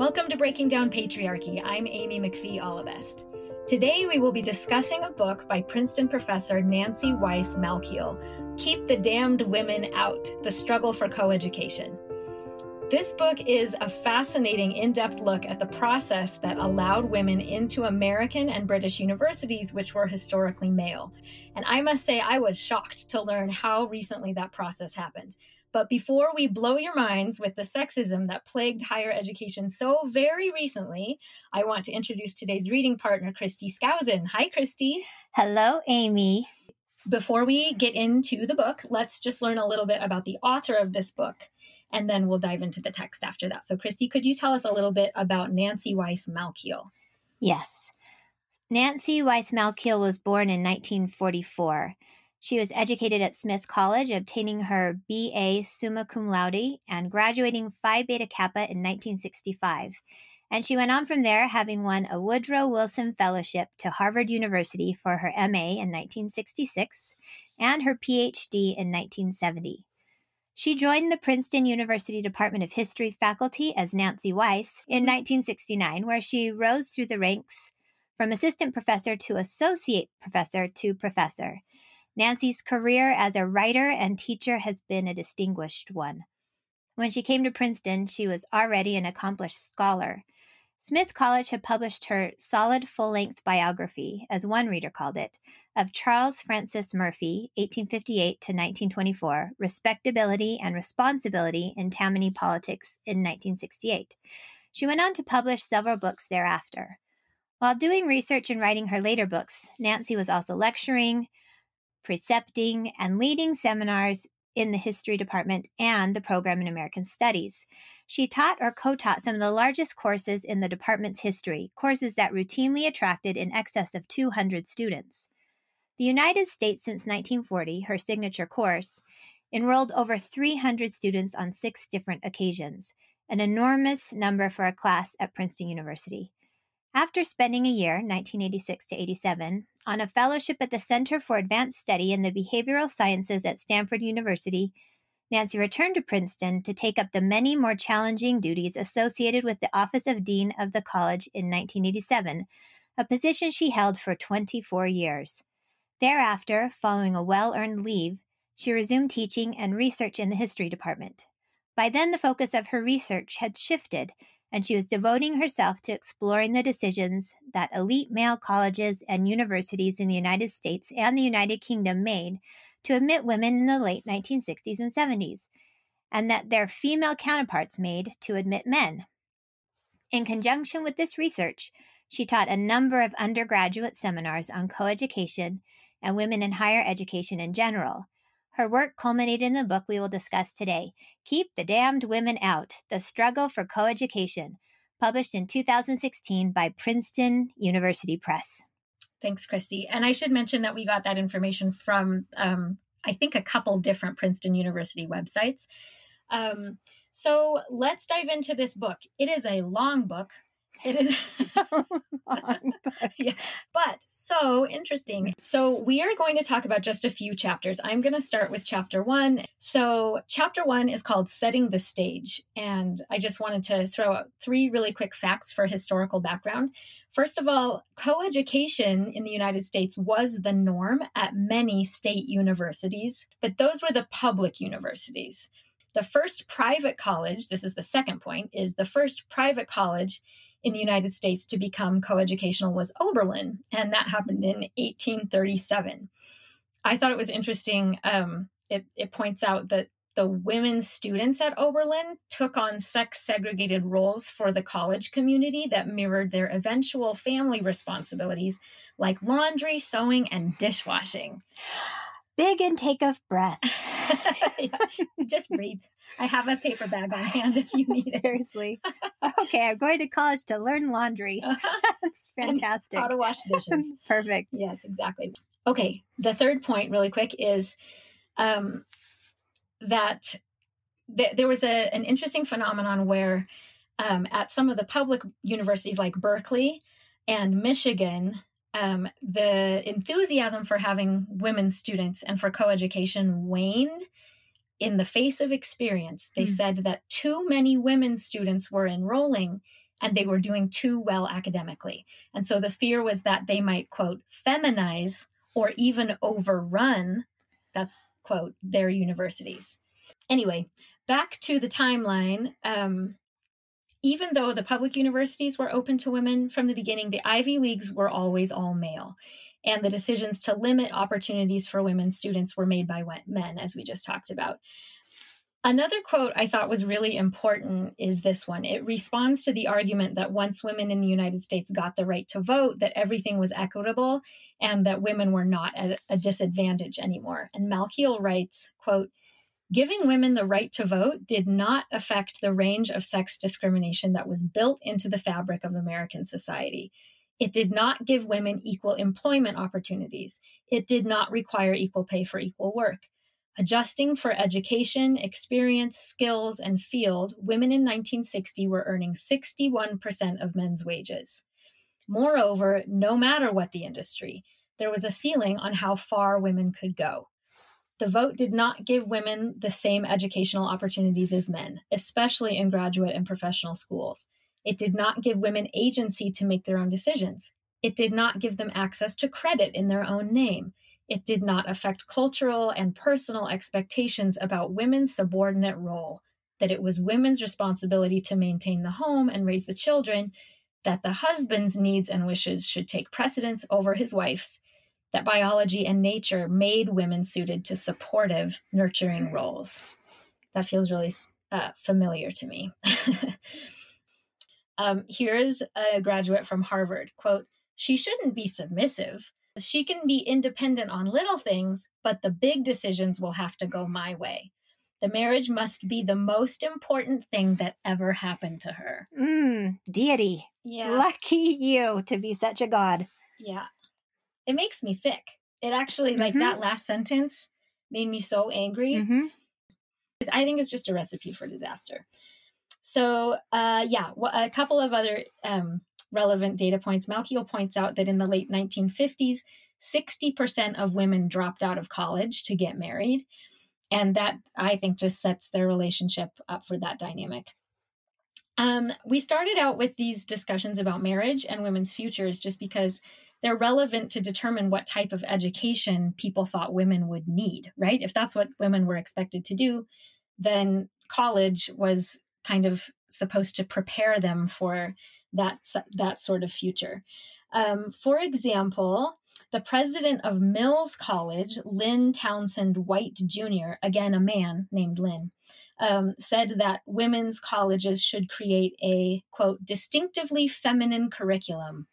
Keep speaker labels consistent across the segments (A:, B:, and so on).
A: Welcome to Breaking Down Patriarchy. I'm Amy McPhee Allebest. Today we will be discussing a book by Princeton professor Nancy Weiss Malkiel, Keep the Damned Women Out The Struggle for Coeducation. This book is a fascinating, in depth look at the process that allowed women into American and British universities, which were historically male. And I must say, I was shocked to learn how recently that process happened. But before we blow your minds with the sexism that plagued higher education so very recently, I want to introduce today's reading partner, Christy Skousen. Hi, Christy.
B: Hello, Amy.
A: Before we get into the book, let's just learn a little bit about the author of this book and then we'll dive into the text after that. So, Christy, could you tell us a little bit about Nancy Weiss Malkiel?
B: Yes. Nancy Weiss Malkiel was born in 1944. She was educated at Smith College, obtaining her BA summa cum laude and graduating Phi Beta Kappa in 1965. And she went on from there, having won a Woodrow Wilson Fellowship to Harvard University for her MA in 1966 and her PhD in 1970. She joined the Princeton University Department of History faculty as Nancy Weiss in 1969, where she rose through the ranks from assistant professor to associate professor to professor. Nancy's career as a writer and teacher has been a distinguished one. When she came to Princeton, she was already an accomplished scholar. Smith College had published her solid full length biography, as one reader called it, of Charles Francis Murphy, 1858 to 1924, Respectability and Responsibility in Tammany Politics in 1968. She went on to publish several books thereafter. While doing research and writing her later books, Nancy was also lecturing, precepting, and leading seminars in the history department and the program in American Studies. She taught or co taught some of the largest courses in the department's history, courses that routinely attracted in excess of 200 students. The United States since 1940, her signature course, enrolled over 300 students on six different occasions, an enormous number for a class at Princeton University. After spending a year, 1986 to 87, on a fellowship at the Center for Advanced Study in the Behavioral Sciences at Stanford University, Nancy returned to Princeton to take up the many more challenging duties associated with the Office of Dean of the College in 1987, a position she held for 24 years. Thereafter, following a well earned leave, she resumed teaching and research in the history department. By then, the focus of her research had shifted and she was devoting herself to exploring the decisions that elite male colleges and universities in the United States and the United Kingdom made to admit women in the late 1960s and 70s, and that their female counterparts made to admit men. In conjunction with this research, she taught a number of undergraduate seminars on coeducation and women in higher education in general, her work culminated in the book we will discuss today Keep the Damned Women Out The Struggle for Coeducation, published in 2016 by Princeton University Press.
A: Thanks, Christy. And I should mention that we got that information from, um, I think, a couple different Princeton University websites. Um, so let's dive into this book. It is a long book, it is but. yeah, but so interesting. So we are going to talk about just a few chapters. I'm going to start with chapter one. So chapter one is called "Setting the Stage," and I just wanted to throw out three really quick facts for historical background. First of all, coeducation in the United States was the norm at many state universities, but those were the public universities. The first private college, this is the second point, is the first private college in the United States to become coeducational was Oberlin, and that happened in 1837. I thought it was interesting. Um, it, it points out that the women students at Oberlin took on sex segregated roles for the college community that mirrored their eventual family responsibilities like laundry, sewing, and dishwashing.
B: Big intake of breath.
A: yeah, just breathe. I have a paper bag on hand if you need
B: it. Seriously. Okay, I'm going to college to learn laundry. That's fantastic.
A: And how to wash dishes.
B: Perfect.
A: Yes, exactly. Okay, the third point, really quick, is um, that th- there was a, an interesting phenomenon where um, at some of the public universities like Berkeley and Michigan, um, the enthusiasm for having women students and for coeducation waned in the face of experience. They mm. said that too many women students were enrolling and they were doing too well academically. And so the fear was that they might, quote, feminize or even overrun, that's, quote, their universities. Anyway, back to the timeline. Um, even though the public universities were open to women from the beginning, the Ivy Leagues were always all male. And the decisions to limit opportunities for women students were made by men, as we just talked about. Another quote I thought was really important is this one. It responds to the argument that once women in the United States got the right to vote, that everything was equitable and that women were not at a disadvantage anymore. And Malkiel writes, quote, Giving women the right to vote did not affect the range of sex discrimination that was built into the fabric of American society. It did not give women equal employment opportunities. It did not require equal pay for equal work. Adjusting for education, experience, skills, and field, women in 1960 were earning 61% of men's wages. Moreover, no matter what the industry, there was a ceiling on how far women could go. The vote did not give women the same educational opportunities as men, especially in graduate and professional schools. It did not give women agency to make their own decisions. It did not give them access to credit in their own name. It did not affect cultural and personal expectations about women's subordinate role, that it was women's responsibility to maintain the home and raise the children, that the husband's needs and wishes should take precedence over his wife's, that biology and nature made women suited to supportive, nurturing roles. That feels really uh, familiar to me. um, here's a graduate from Harvard quote, She shouldn't be submissive. She can be independent on little things, but the big decisions will have to go my way. The marriage must be the most important thing that ever happened to her.
B: Mm, deity. Yeah. Lucky you to be such a god.
A: Yeah it makes me sick. It actually, mm-hmm. like that last sentence made me so angry. Mm-hmm. I think it's just a recipe for disaster. So, uh, yeah, well, a couple of other um, relevant data points. Malkiel points out that in the late 1950s, 60% of women dropped out of college to get married. And that, I think, just sets their relationship up for that dynamic. Um, we started out with these discussions about marriage and women's futures just because they're relevant to determine what type of education people thought women would need, right? If that's what women were expected to do, then college was kind of supposed to prepare them for that that sort of future. Um, for example, the president of Mills College, Lynn Townsend White Jr., again a man named Lynn, um, said that women's colleges should create a quote distinctively feminine curriculum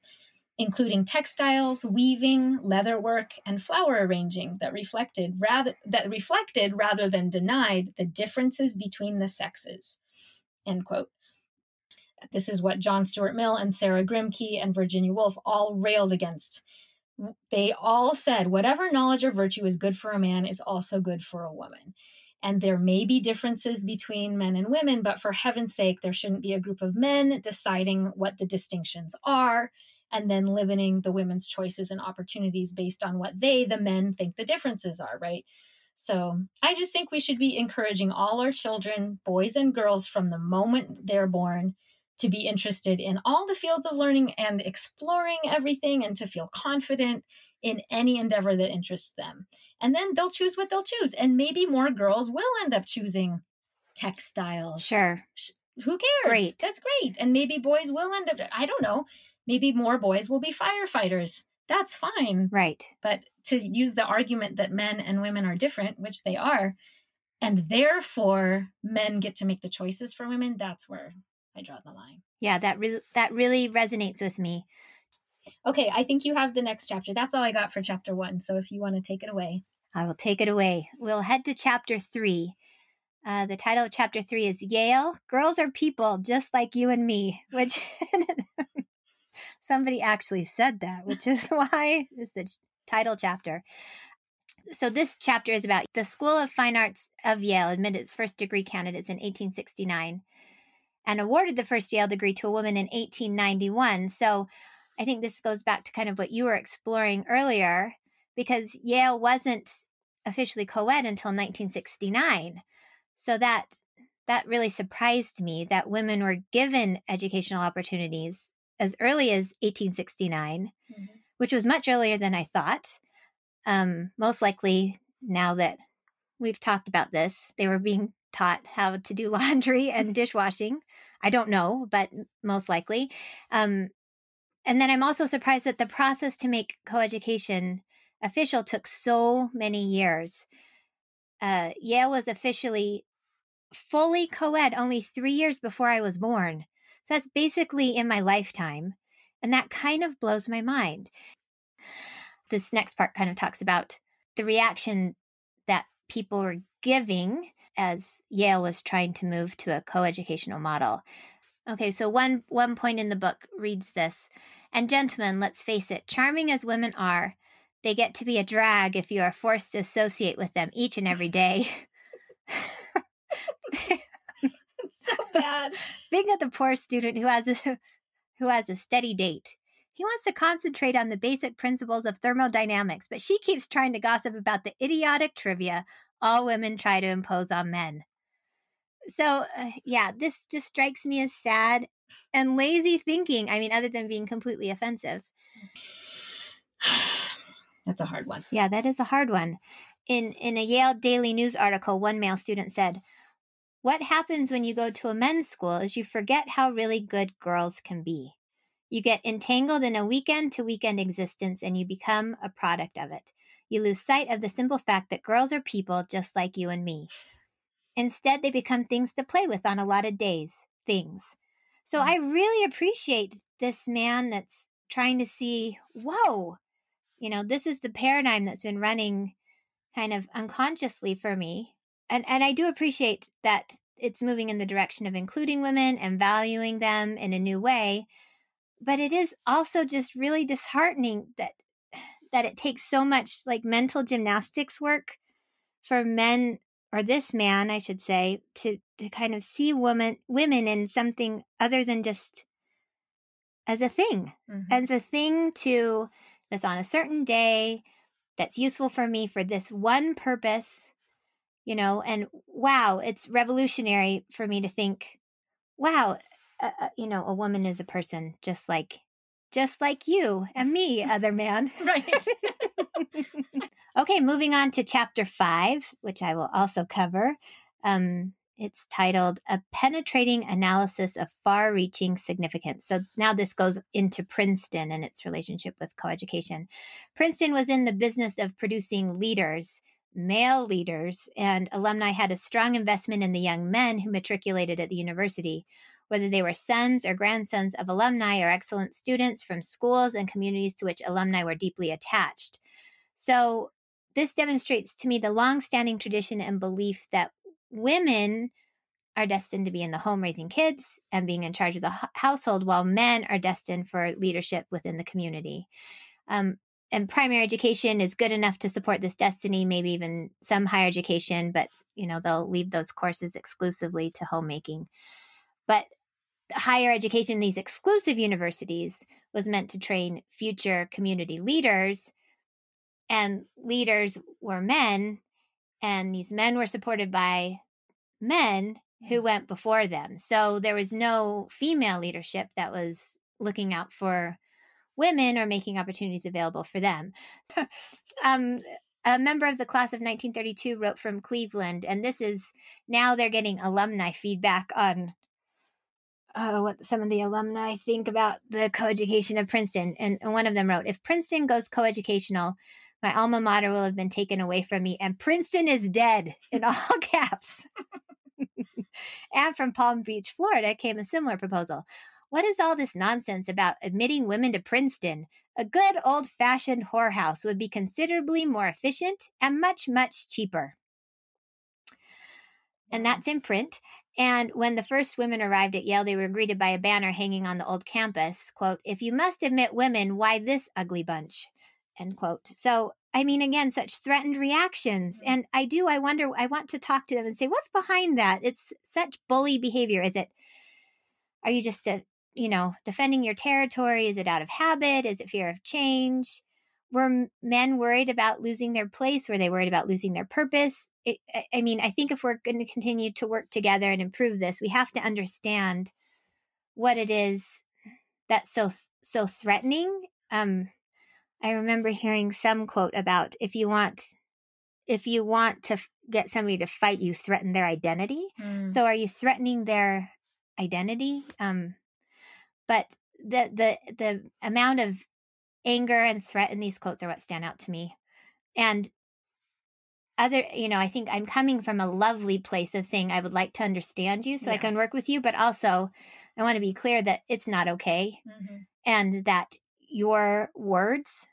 A: including textiles, weaving, leatherwork, and flower arranging that reflected rather that reflected rather than denied the differences between the sexes. End quote. This is what John Stuart Mill and Sarah Grimke and Virginia Woolf all railed against. They all said whatever knowledge or virtue is good for a man is also good for a woman. And there may be differences between men and women, but for heaven's sake, there shouldn't be a group of men deciding what the distinctions are and then limiting the women's choices and opportunities based on what they, the men, think the differences are, right? So I just think we should be encouraging all our children, boys and girls, from the moment they're born to be interested in all the fields of learning and exploring everything and to feel confident in any endeavor that interests them. And then they'll choose what they'll choose. And maybe more girls will end up choosing textiles.
B: Sure.
A: Who cares?
B: Great.
A: That's great. And maybe boys will end up, I don't know, maybe more boys will be firefighters. That's fine.
B: Right.
A: But to use the argument that men and women are different, which they are, and therefore men get to make the choices for women, that's where I draw the line.
B: Yeah, that re- that really resonates with me.
A: Okay, I think you have the next chapter. That's all I got for chapter 1. So if you want to take it away.
B: I will take it away. We'll head to chapter 3. Uh, the title of chapter three is Yale Girls Are People Just Like You and Me, which somebody actually said that, which is why it's the title chapter. So, this chapter is about the School of Fine Arts of Yale admitted its first degree candidates in 1869 and awarded the first Yale degree to a woman in 1891. So, I think this goes back to kind of what you were exploring earlier because Yale wasn't officially co ed until 1969. So, that that really surprised me that women were given educational opportunities as early as 1869, mm-hmm. which was much earlier than I thought. Um, most likely, now that we've talked about this, they were being taught how to do laundry and dishwashing. I don't know, but most likely. Um, and then I'm also surprised that the process to make coeducation official took so many years. Uh, Yale was officially fully co ed only three years before I was born. So that's basically in my lifetime. And that kind of blows my mind. This next part kind of talks about the reaction that people were giving as Yale was trying to move to a coeducational model. Okay, so one one point in the book reads this. And gentlemen, let's face it, charming as women are, they get to be a drag if you are forced to associate with them each and every day.
A: so bad.
B: Think of the poor student who has a who has a steady date. He wants to concentrate on the basic principles of thermodynamics, but she keeps trying to gossip about the idiotic trivia all women try to impose on men. So, uh, yeah, this just strikes me as sad and lazy thinking. I mean, other than being completely offensive.
A: That's a hard one.
B: Yeah, that is a hard one. In in a Yale Daily News article, one male student said, "What happens when you go to a men's school is you forget how really good girls can be. You get entangled in a weekend to weekend existence and you become a product of it. You lose sight of the simple fact that girls are people just like you and me. Instead, they become things to play with on a lot of days, things. So mm. I really appreciate this man that's trying to see, whoa, you know, this is the paradigm that's been running kind of unconsciously for me. And and I do appreciate that it's moving in the direction of including women and valuing them in a new way. But it is also just really disheartening that that it takes so much like mental gymnastics work for men or this man, I should say, to to kind of see women women in something other than just as a thing, mm-hmm. as a thing to that's on a certain day that's useful for me for this one purpose, you know, and wow, it's revolutionary for me to think, wow, uh, you know, a woman is a person just like just like you and me, other man.
A: right.
B: okay, moving on to chapter five, which I will also cover. Um, it's titled A Penetrating Analysis of Far Reaching Significance. So now this goes into Princeton and its relationship with coeducation. Princeton was in the business of producing leaders, male leaders, and alumni had a strong investment in the young men who matriculated at the university whether they were sons or grandsons of alumni or excellent students from schools and communities to which alumni were deeply attached. So, this demonstrates to me the long-standing tradition and belief that women are destined to be in the home raising kids and being in charge of the household, while men are destined for leadership within the community. Um, and primary education is good enough to support this destiny, maybe even some higher education, but you know they'll leave those courses exclusively to homemaking. But higher education, these exclusive universities, was meant to train future community leaders. And leaders were men, and these men were supported by men who mm. went before them. So there was no female leadership that was looking out for women or making opportunities available for them. um, a member of the class of 1932 wrote from Cleveland, and this is now they're getting alumni feedback on uh, what some of the alumni think about the coeducation of Princeton. And, and one of them wrote, If Princeton goes coeducational, my alma mater will have been taken away from me, and Princeton is dead in all caps. and from Palm Beach, Florida, came a similar proposal. What is all this nonsense about admitting women to Princeton? A good old fashioned whorehouse would be considerably more efficient and much, much cheaper. And that's in print. And when the first women arrived at Yale, they were greeted by a banner hanging on the old campus, quote, if you must admit women, why this ugly bunch? End quote. So, I mean, again, such threatened reactions. And I do, I wonder, I want to talk to them and say, what's behind that? It's such bully behavior. Is it, are you just, a, you know, defending your territory? Is it out of habit? Is it fear of change? were men worried about losing their place? Were they worried about losing their purpose? It, I mean, I think if we're going to continue to work together and improve this, we have to understand what it is that's so so threatening. Um, I remember hearing some quote about if you want if you want to f- get somebody to fight you, threaten their identity. Mm. So, are you threatening their identity? Um, but the the the amount of anger and threat in these quotes are what stand out to me. And other, you know, I think I'm coming from a lovely place of saying I would like to understand you so yeah. I can work with you, but also I want to be clear that it's not okay mm-hmm. and that your words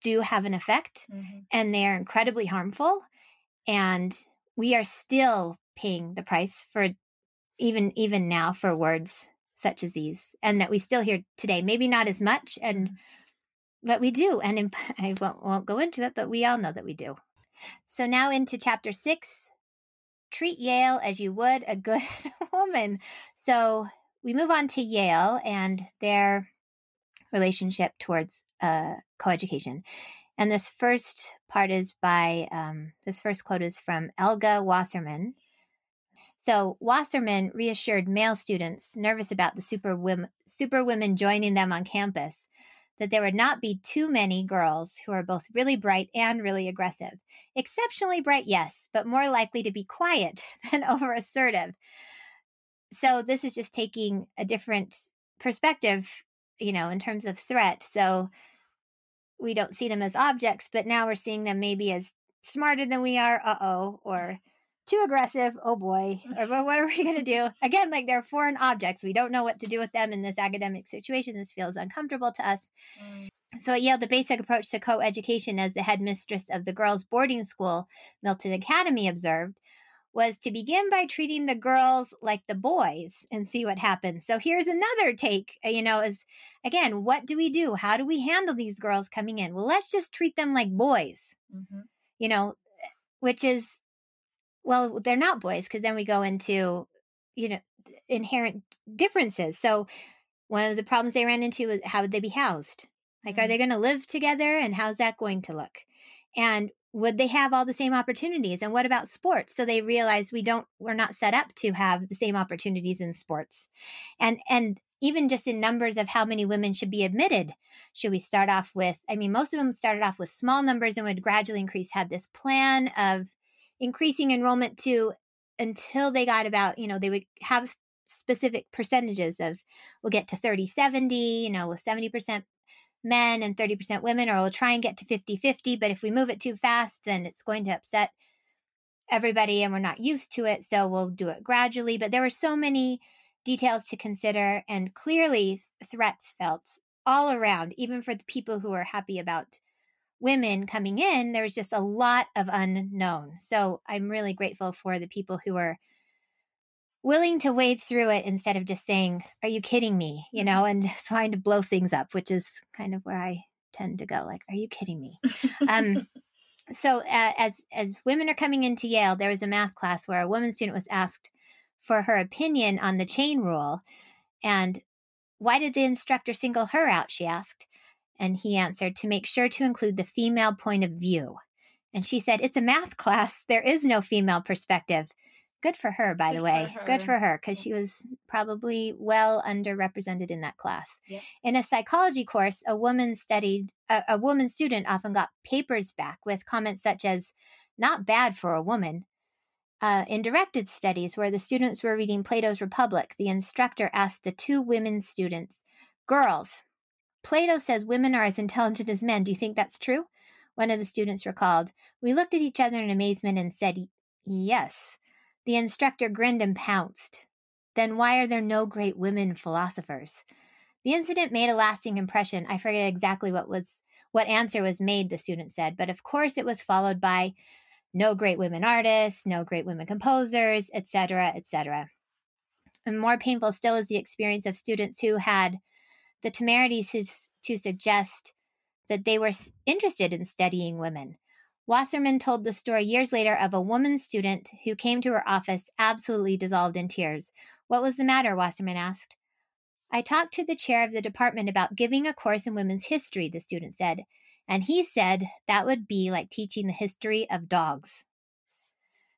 B: do have an effect mm-hmm. and they are incredibly harmful. And we are still paying the price for even even now for words such as these and that we still hear today maybe not as much and mm-hmm. but we do and in, i won't, won't go into it but we all know that we do. So now into chapter six treat yale as you would a good woman. So we move on to yale and their relationship towards uh, coeducation and this first part is by um, this first quote is from elga wasserman so Wasserman reassured male students nervous about the super women, super joining them on campus that there would not be too many girls who are both really bright and really aggressive. Exceptionally bright, yes, but more likely to be quiet than over assertive. So this is just taking a different perspective, you know, in terms of threat. So we don't see them as objects, but now we're seeing them maybe as smarter than we are, uh oh, or too aggressive. Oh boy. Or what are we going to do? Again, like they're foreign objects. We don't know what to do with them in this academic situation. This feels uncomfortable to us. Mm. So at Yale, the basic approach to co-education, as the headmistress of the girls' boarding school, Milton Academy, observed, was to begin by treating the girls like the boys and see what happens. So here's another take, uh, you know, is again, what do we do? How do we handle these girls coming in? Well, let's just treat them like boys, mm-hmm. you know, which is well, they're not boys because then we go into, you know, inherent differences. So one of the problems they ran into was how would they be housed? Like, are they mm-hmm. going to live together and how's that going to look? And would they have all the same opportunities? And what about sports? So they realized we don't, we're not set up to have the same opportunities in sports. And, and, even just in numbers of how many women should be admitted. Should we start off with, I mean, most of them started off with small numbers and would gradually increase, had this plan of increasing enrollment to until they got about, you know, they would have specific percentages of we'll get to 30 70, you know, with 70% men and 30% women, or we'll try and get to 50 50. But if we move it too fast, then it's going to upset everybody and we're not used to it. So we'll do it gradually. But there were so many details to consider and clearly threats felt all around, even for the people who are happy about women coming in, there was just a lot of unknown. So I'm really grateful for the people who are willing to wade through it instead of just saying, Are you kidding me? You know, and trying to blow things up, which is kind of where I tend to go like, Are you kidding me? um, so uh, as as women are coming into Yale, there was a math class where a woman student was asked for her opinion on the chain rule. And why did the instructor single her out? She asked. And he answered, to make sure to include the female point of view. And she said, It's a math class. There is no female perspective. Good for her, by Good the way. Good for her, because she was probably well underrepresented in that class. Yep. In a psychology course, a woman studied, a, a woman student often got papers back with comments such as, not bad for a woman. Uh, in directed studies, where the students were reading Plato's Republic, the instructor asked the two women students, Girls, Plato says women are as intelligent as men. Do you think that's true? One of the students recalled. We looked at each other in amazement and said, Yes. The instructor grinned and pounced. Then why are there no great women philosophers? The incident made a lasting impression. I forget exactly what was what answer was made, the student said, but of course it was followed by no great women artists, no great women composers, etc., etc. And more painful still is the experience of students who had the temerity to, to suggest that they were interested in studying women. Wasserman told the story years later of a woman student who came to her office absolutely dissolved in tears. What was the matter? Wasserman asked. I talked to the chair of the department about giving a course in women's history, the student said, And he said that would be like teaching the history of dogs.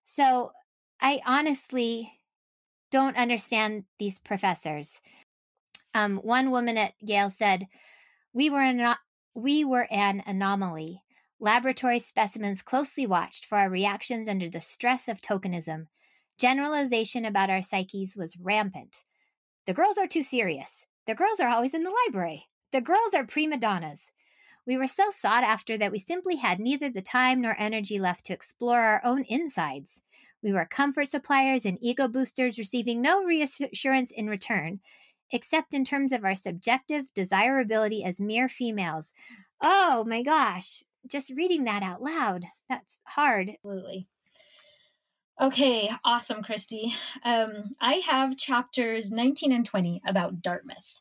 B: So I honestly don't understand these professors. Um, one woman at Yale said, "We were an we were an anomaly. Laboratory specimens closely watched for our reactions under the stress of tokenism. Generalization about our psyches was rampant. The girls are too serious. The girls are always in the library. The girls are prima donnas. We were so sought after that we simply had neither the time nor energy left to explore our own insides. We were comfort suppliers and ego boosters, receiving no reassurance in return, except in terms of our subjective desirability as mere females. Oh my gosh, just reading that out loud, that's hard.
A: Absolutely. Okay, awesome, Christy. Um, I have chapters 19 and 20 about Dartmouth.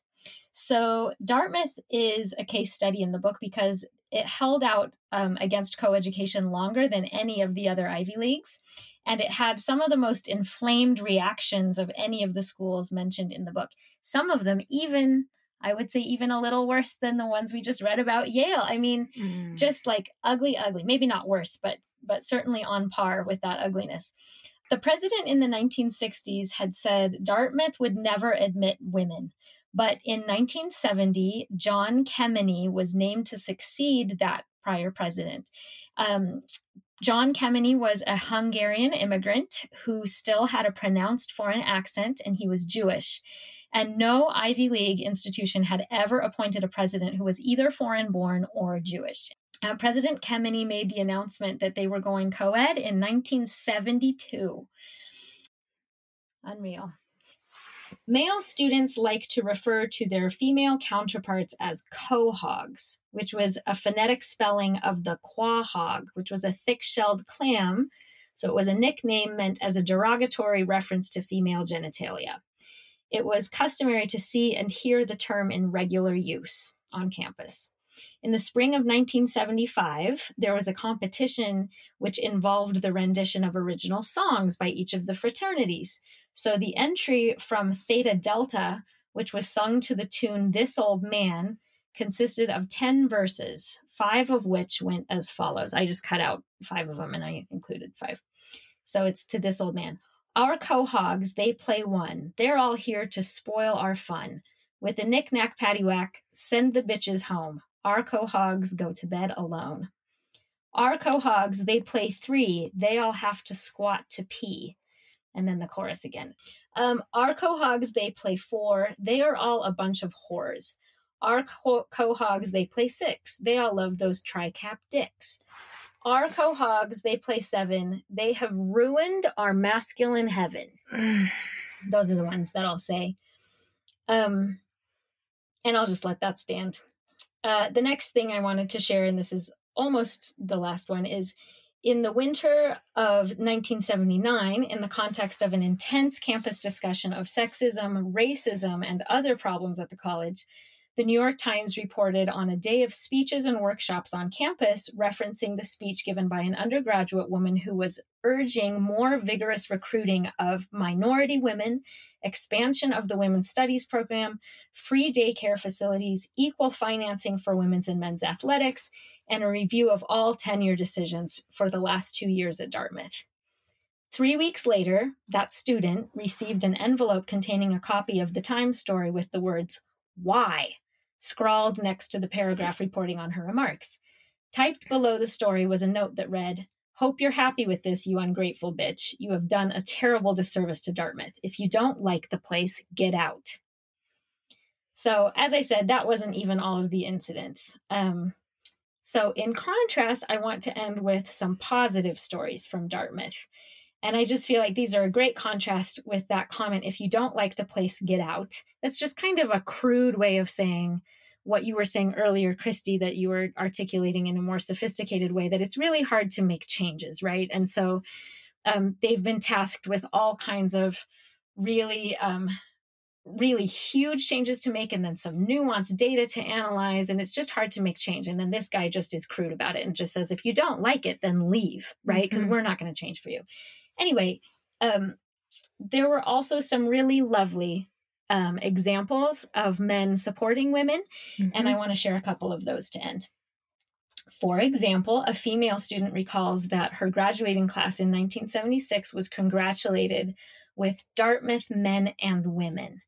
A: So, Dartmouth is a case study in the book because it held out um, against coeducation longer than any of the other Ivy Leagues. And it had some of the most inflamed reactions of any of the schools mentioned in the book. Some of them, even, I would say, even a little worse than the ones we just read about Yale. I mean, mm. just like ugly, ugly. Maybe not worse, but but certainly on par with that ugliness. The president in the 1960s had said Dartmouth would never admit women. But in 1970, John Kemeny was named to succeed that prior president. Um, John Kemeny was a Hungarian immigrant who still had a pronounced foreign accent, and he was Jewish. And no Ivy League institution had ever appointed a president who was either foreign born or Jewish. Uh, President Kemeny made the announcement that they were going co ed in 1972. Unreal. Male students like to refer to their female counterparts as quahogs, which was a phonetic spelling of the quahog, which was a thick shelled clam. So it was a nickname meant as a derogatory reference to female genitalia. It was customary to see and hear the term in regular use on campus. In the spring of 1975, there was a competition which involved the rendition of original songs by each of the fraternities. So the entry from Theta Delta, which was sung to the tune This Old Man, consisted of 10 verses, five of which went as follows. I just cut out five of them and I included five. So it's to this old man. Our quahogs, they play one. They're all here to spoil our fun. With a knick-knack paddywhack, send the bitches home. Our quahogs go to bed alone. Our quahogs, they play three. They all have to squat to pee. And then the chorus again. Um, our quahogs, they play four. They are all a bunch of whores. Our co- quahogs, they play six. They all love those Tri-Kap dicks. Our quahogs, they play seven. They have ruined our masculine heaven. Those are the ones that I'll say. Um, and I'll just let that stand. Uh, the next thing I wanted to share, and this is almost the last one, is in the winter of 1979, in the context of an intense campus discussion of sexism, racism, and other problems at the college, the New York Times reported on a day of speeches and workshops on campus, referencing the speech given by an undergraduate woman who was urging more vigorous recruiting of minority women, expansion of the women's studies program, free daycare facilities, equal financing for women's and men's athletics, and a review of all tenure decisions for the last two years at Dartmouth. Three weeks later, that student received an envelope containing a copy of the Times story with the words, Why? scrawled next to the paragraph reporting on her remarks. Typed below the story was a note that read, Hope you're happy with this, you ungrateful bitch. You have done a terrible disservice to Dartmouth. If you don't like the place, get out. So, as I said, that wasn't even all of the incidents. Um, so, in contrast, I want to end with some positive stories from Dartmouth. And I just feel like these are a great contrast with that comment if you don't like the place, get out. That's just kind of a crude way of saying what you were saying earlier, Christy, that you were articulating in a more sophisticated way, that it's really hard to make changes, right? And so um, they've been tasked with all kinds of really um, really huge changes to make and then some nuanced data to analyze and it's just hard to make change and then this guy just is crude about it and just says if you don't like it then leave right because mm-hmm. we're not going to change for you Anyway, um, there were also some really lovely um, examples of men supporting women, mm-hmm. and I want to share a couple of those to end. For example, a female student recalls that her graduating class in 1976 was congratulated with Dartmouth men and women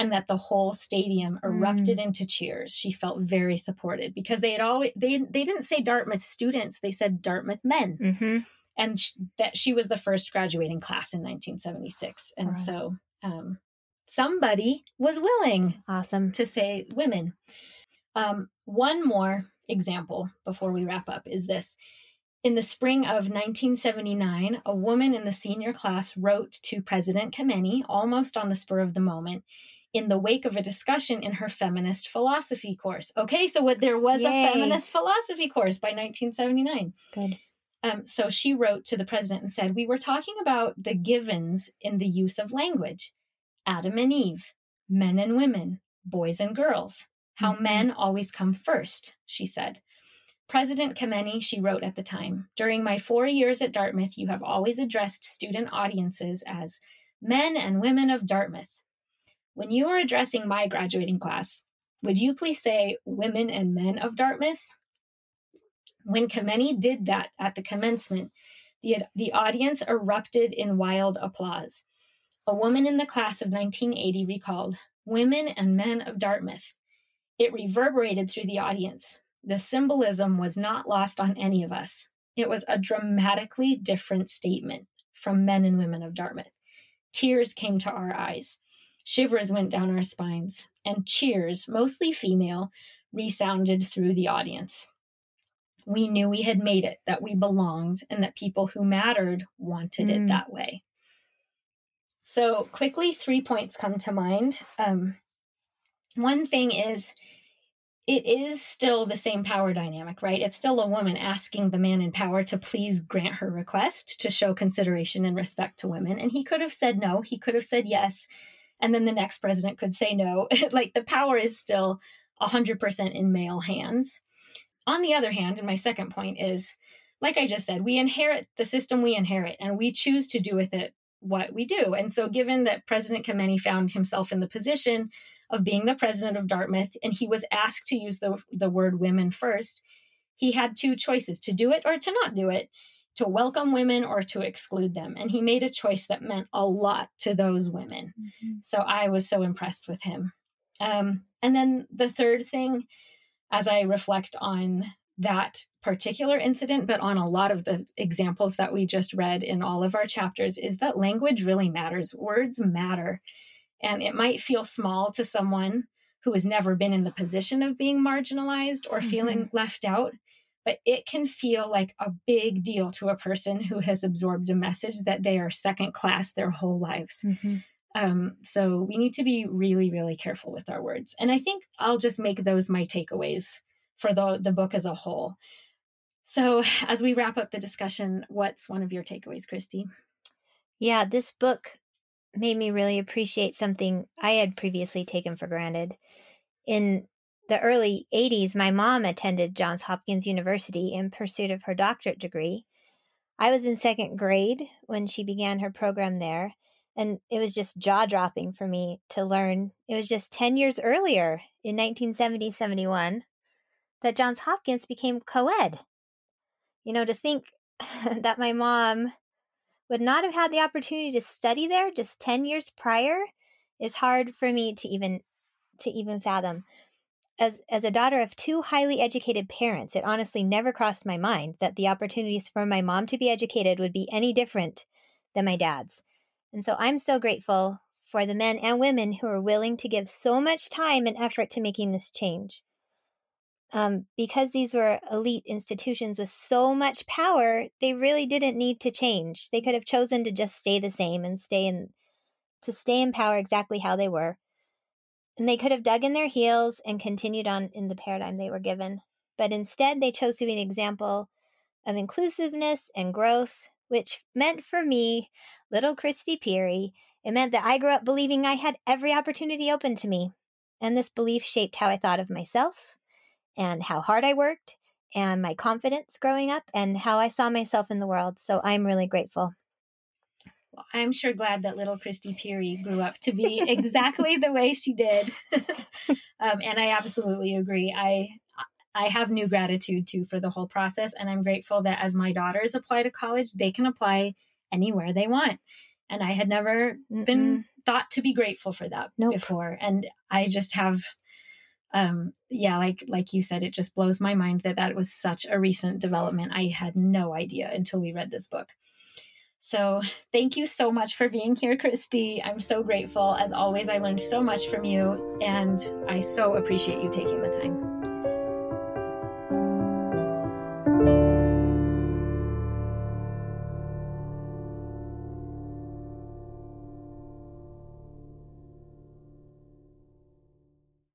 A: and that the whole stadium erupted mm. into cheers. She felt very supported because they had always they they didn't say Dartmouth students, they said Dartmouth men. Mm-hmm. And sh- that she was the first graduating class in 1976. And right. so um, somebody was willing
B: awesome
A: to say women. Um, one more example before we wrap up is this. In the spring of 1979, a woman in the senior class wrote to President Kemeny, almost on the spur of the moment, in the wake of a discussion in her feminist philosophy course. Okay, so what there was Yay. a feminist philosophy course by 1979.
B: Good.
A: Um, so she wrote to the president and said, We were talking about the givens in the use of language Adam and Eve, men and women, boys and girls, how mm-hmm. men always come first, she said. President Kemeny, she wrote at the time, during my four years at Dartmouth, you have always addressed student audiences as men and women of Dartmouth. When you are addressing my graduating class, would you please say women and men of Dartmouth? When Kemeny did that at the commencement, the, the audience erupted in wild applause. A woman in the class of 1980 recalled, Women and men of Dartmouth. It reverberated through the audience. The symbolism was not lost on any of us. It was a dramatically different statement from men and women of Dartmouth. Tears came to our eyes. Shivers went down our spines, and cheers, mostly female, resounded through the audience. We knew we had made it, that we belonged, and that people who mattered wanted mm. it that way. So, quickly, three points come to mind. Um, one thing is, it is still the same power dynamic, right? It's still a woman asking the man in power to please grant her request to show consideration and respect to women. And he could have said no, he could have said yes and then the next president could say no. like the power is still 100% in male hands. On the other hand, and my second point is like I just said, we inherit the system we inherit and we choose to do with it what we do. And so, given that President Kemeny found himself in the position of being the president of Dartmouth and he was asked to use the, the word women first, he had two choices to do it or to not do it to welcome women or to exclude them. And he made a choice that meant a lot to those women. Mm-hmm. So I was so impressed with him. Um, and then the third thing, as I reflect on that particular incident, but on a lot of the examples that we just read in all of our chapters, is that language really matters. Words matter. And it might feel small to someone who has never been in the position of being marginalized or mm-hmm. feeling left out but it can feel like a big deal to a person who has absorbed a message that they are second class their whole lives. Mm-hmm. Um, so we need to be really, really careful with our words. And I think I'll just make those my takeaways for the, the book as a whole. So as we wrap up the discussion, what's one of your takeaways, Christy?
B: Yeah, this book made me really appreciate something I had previously taken for granted. In the early 80s, my mom attended Johns Hopkins University in pursuit of her doctorate degree. I was in second grade when she began her program there, and it was just jaw dropping for me to learn. It was just 10 years earlier, in 1970 71, that Johns Hopkins became co ed. You know, to think that my mom would not have had the opportunity to study there just 10 years prior is hard for me to even to even fathom as as a daughter of two highly educated parents, it honestly never crossed my mind that the opportunities for my mom to be educated would be any different than my dad's. And so I'm so grateful for the men and women who are willing to give so much time and effort to making this change. Um, because these were elite institutions with so much power, they really didn't need to change. They could have chosen to just stay the same and stay in to stay in power exactly how they were. And they could have dug in their heels and continued on in the paradigm they were given. But instead, they chose to be an example of inclusiveness and growth, which meant for me, little Christy Peary, it meant that I grew up believing I had every opportunity open to me. And this belief shaped how I thought of myself and how hard I worked and my confidence growing up and how I saw myself in the world. So I'm really grateful.
A: I'm sure glad that little Christy Peary grew up to be exactly the way she did. um, and I absolutely agree. I I have new gratitude too for the whole process. And I'm grateful that as my daughters apply to college, they can apply anywhere they want. And I had never Mm-mm. been thought to be grateful for that nope. before. And I just have, um, yeah, like like you said, it just blows my mind that that was such a recent development. I had no idea until we read this book. So thank you so much for being here, Christy. I'm so grateful. As always, I learned so much from you, and I so appreciate you taking the time.